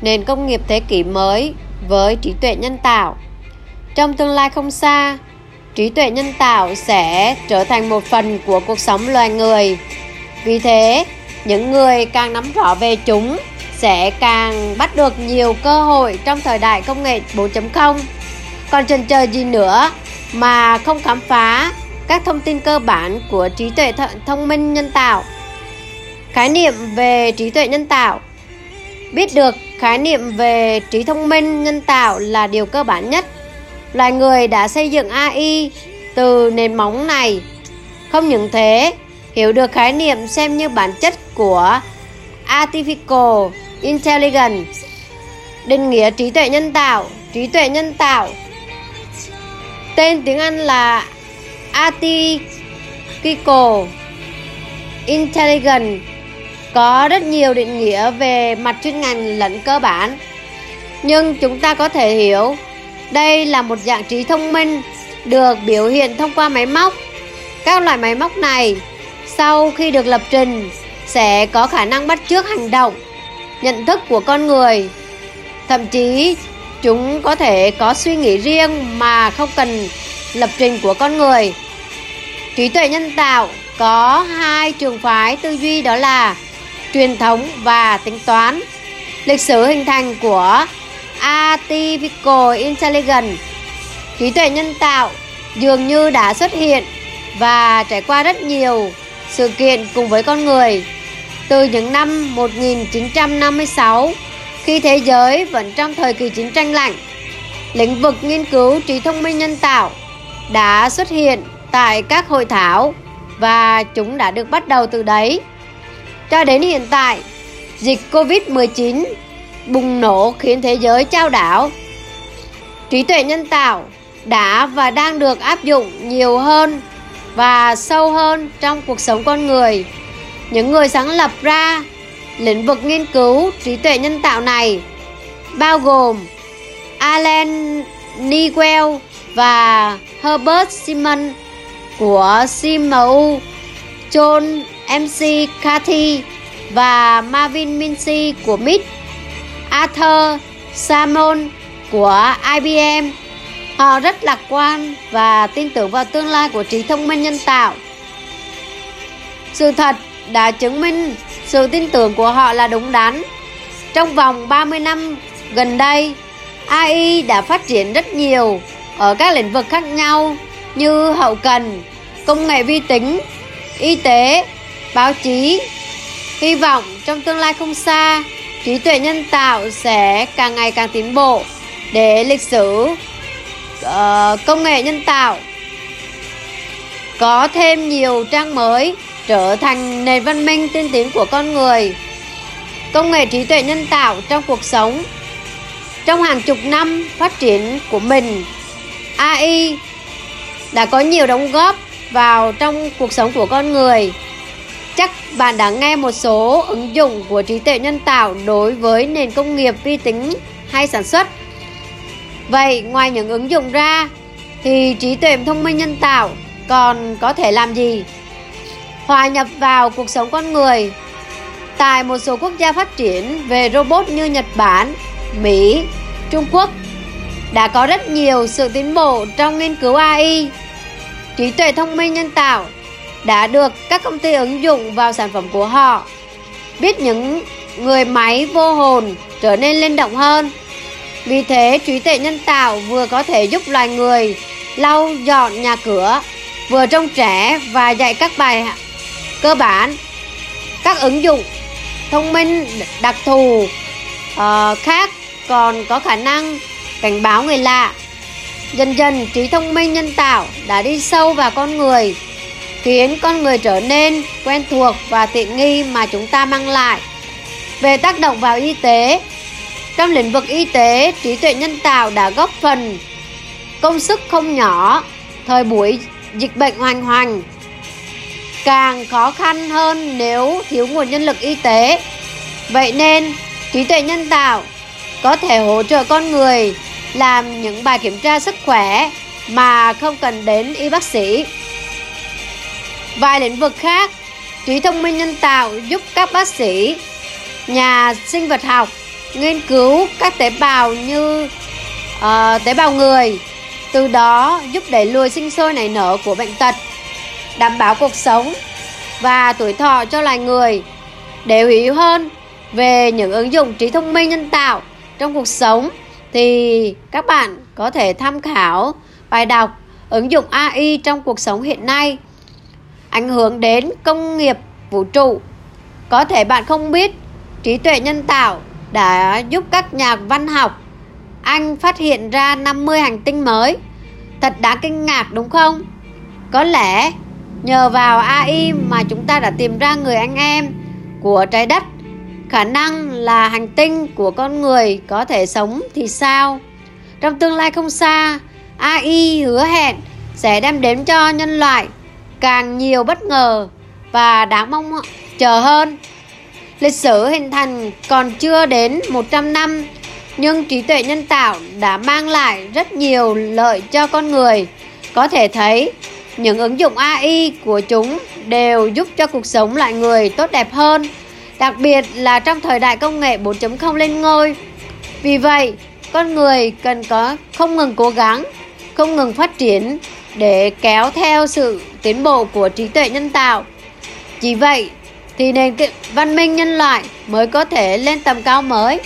nền công nghiệp thế kỷ mới với trí tuệ nhân tạo. Trong tương lai không xa, trí tuệ nhân tạo sẽ trở thành một phần của cuộc sống loài người. Vì thế, những người càng nắm rõ về chúng sẽ càng bắt được nhiều cơ hội trong thời đại công nghệ 4.0. Còn chần chờ gì nữa mà không khám phá các thông tin cơ bản của trí tuệ thông minh nhân tạo. Khái niệm về trí tuệ nhân tạo Biết được khái niệm về trí thông minh nhân tạo là điều cơ bản nhất. Loài người đã xây dựng AI từ nền móng này. Không những thế, hiểu được khái niệm xem như bản chất của Artificial Intelligence. Định nghĩa trí tuệ nhân tạo, trí tuệ nhân tạo. Tên tiếng Anh là Artificial Intelligence có rất nhiều định nghĩa về mặt chuyên ngành lẫn cơ bản. Nhưng chúng ta có thể hiểu đây là một dạng trí thông minh được biểu hiện thông qua máy móc. Các loại máy móc này sau khi được lập trình sẽ có khả năng bắt chước hành động, nhận thức của con người. Thậm chí chúng có thể có suy nghĩ riêng mà không cần lập trình của con người. Trí tuệ nhân tạo có hai trường phái tư duy đó là truyền thống và tính toán. Lịch sử hình thành của Artificial Intelligence, trí tuệ nhân tạo dường như đã xuất hiện và trải qua rất nhiều sự kiện cùng với con người từ những năm 1956 khi thế giới vẫn trong thời kỳ chiến tranh lạnh. Lĩnh vực nghiên cứu trí thông minh nhân tạo đã xuất hiện tại các hội thảo và chúng đã được bắt đầu từ đấy. Cho đến hiện tại, dịch Covid-19 bùng nổ khiến thế giới trao đảo. Trí tuệ nhân tạo đã và đang được áp dụng nhiều hơn và sâu hơn trong cuộc sống con người. Những người sáng lập ra lĩnh vực nghiên cứu trí tuệ nhân tạo này bao gồm Alan Newell và Herbert Simon của CMU, John MC Cathy và Marvin Minsky của MIT, Arthur Salmon của IBM. Họ rất lạc quan và tin tưởng vào tương lai của trí thông minh nhân tạo. Sự thật đã chứng minh sự tin tưởng của họ là đúng đắn. Trong vòng 30 năm gần đây, AI đã phát triển rất nhiều ở các lĩnh vực khác nhau như hậu cần, công nghệ vi tính, y tế, báo chí. Hy vọng trong tương lai không xa, trí tuệ nhân tạo sẽ càng ngày càng tiến bộ để lịch sử uh, công nghệ nhân tạo có thêm nhiều trang mới trở thành nền văn minh tiên tiến của con người. Công nghệ trí tuệ nhân tạo trong cuộc sống trong hàng chục năm phát triển của mình, AI đã có nhiều đóng góp vào trong cuộc sống của con người. Chắc bạn đã nghe một số ứng dụng của trí tuệ nhân tạo đối với nền công nghiệp vi tính hay sản xuất. Vậy ngoài những ứng dụng ra thì trí tuệ thông minh nhân tạo còn có thể làm gì? Hòa nhập vào cuộc sống con người. Tại một số quốc gia phát triển về robot như Nhật Bản, Mỹ, Trung Quốc đã có rất nhiều sự tiến bộ trong nghiên cứu AI. Trí tuệ thông minh nhân tạo đã được các công ty ứng dụng vào sản phẩm của họ. Biết những người máy vô hồn trở nên linh động hơn. Vì thế, trí tuệ nhân tạo vừa có thể giúp loài người lau dọn nhà cửa, vừa trông trẻ và dạy các bài cơ bản. Các ứng dụng thông minh đặc thù uh, khác còn có khả năng cảnh báo người lạ. Dần dần trí thông minh nhân tạo đã đi sâu vào con người khiến con người trở nên quen thuộc và tiện nghi mà chúng ta mang lại. Về tác động vào y tế, trong lĩnh vực y tế, trí tuệ nhân tạo đã góp phần công sức không nhỏ thời buổi dịch bệnh hoành hoành. Càng khó khăn hơn nếu thiếu nguồn nhân lực y tế. Vậy nên, trí tuệ nhân tạo có thể hỗ trợ con người làm những bài kiểm tra sức khỏe mà không cần đến y bác sĩ. Vài lĩnh vực khác, trí thông minh nhân tạo giúp các bác sĩ, nhà sinh vật học nghiên cứu các tế bào như uh, tế bào người từ đó giúp đẩy lùi sinh sôi nảy nở của bệnh tật đảm bảo cuộc sống và tuổi thọ cho loài người. Để hiểu hơn về những ứng dụng trí thông minh nhân tạo trong cuộc sống thì các bạn có thể tham khảo bài đọc ứng dụng AI trong cuộc sống hiện nay ảnh hưởng đến công nghiệp vũ trụ có thể bạn không biết trí tuệ nhân tạo đã giúp các nhà văn học Anh phát hiện ra 50 hành tinh mới. Thật đáng kinh ngạc đúng không? Có lẽ nhờ vào AI mà chúng ta đã tìm ra người anh em của trái đất. Khả năng là hành tinh của con người có thể sống thì sao? Trong tương lai không xa, AI hứa hẹn sẽ đem đến cho nhân loại càng nhiều bất ngờ và đáng mong chờ hơn. Lịch sử hình thành còn chưa đến 100 năm, nhưng trí tuệ nhân tạo đã mang lại rất nhiều lợi cho con người. Có thể thấy, những ứng dụng AI của chúng đều giúp cho cuộc sống lại người tốt đẹp hơn, đặc biệt là trong thời đại công nghệ 4.0 lên ngôi. Vì vậy, con người cần có không ngừng cố gắng, không ngừng phát triển để kéo theo sự tiến bộ của trí tuệ nhân tạo. Chỉ vậy thì nền văn minh nhân loại mới có thể lên tầm cao mới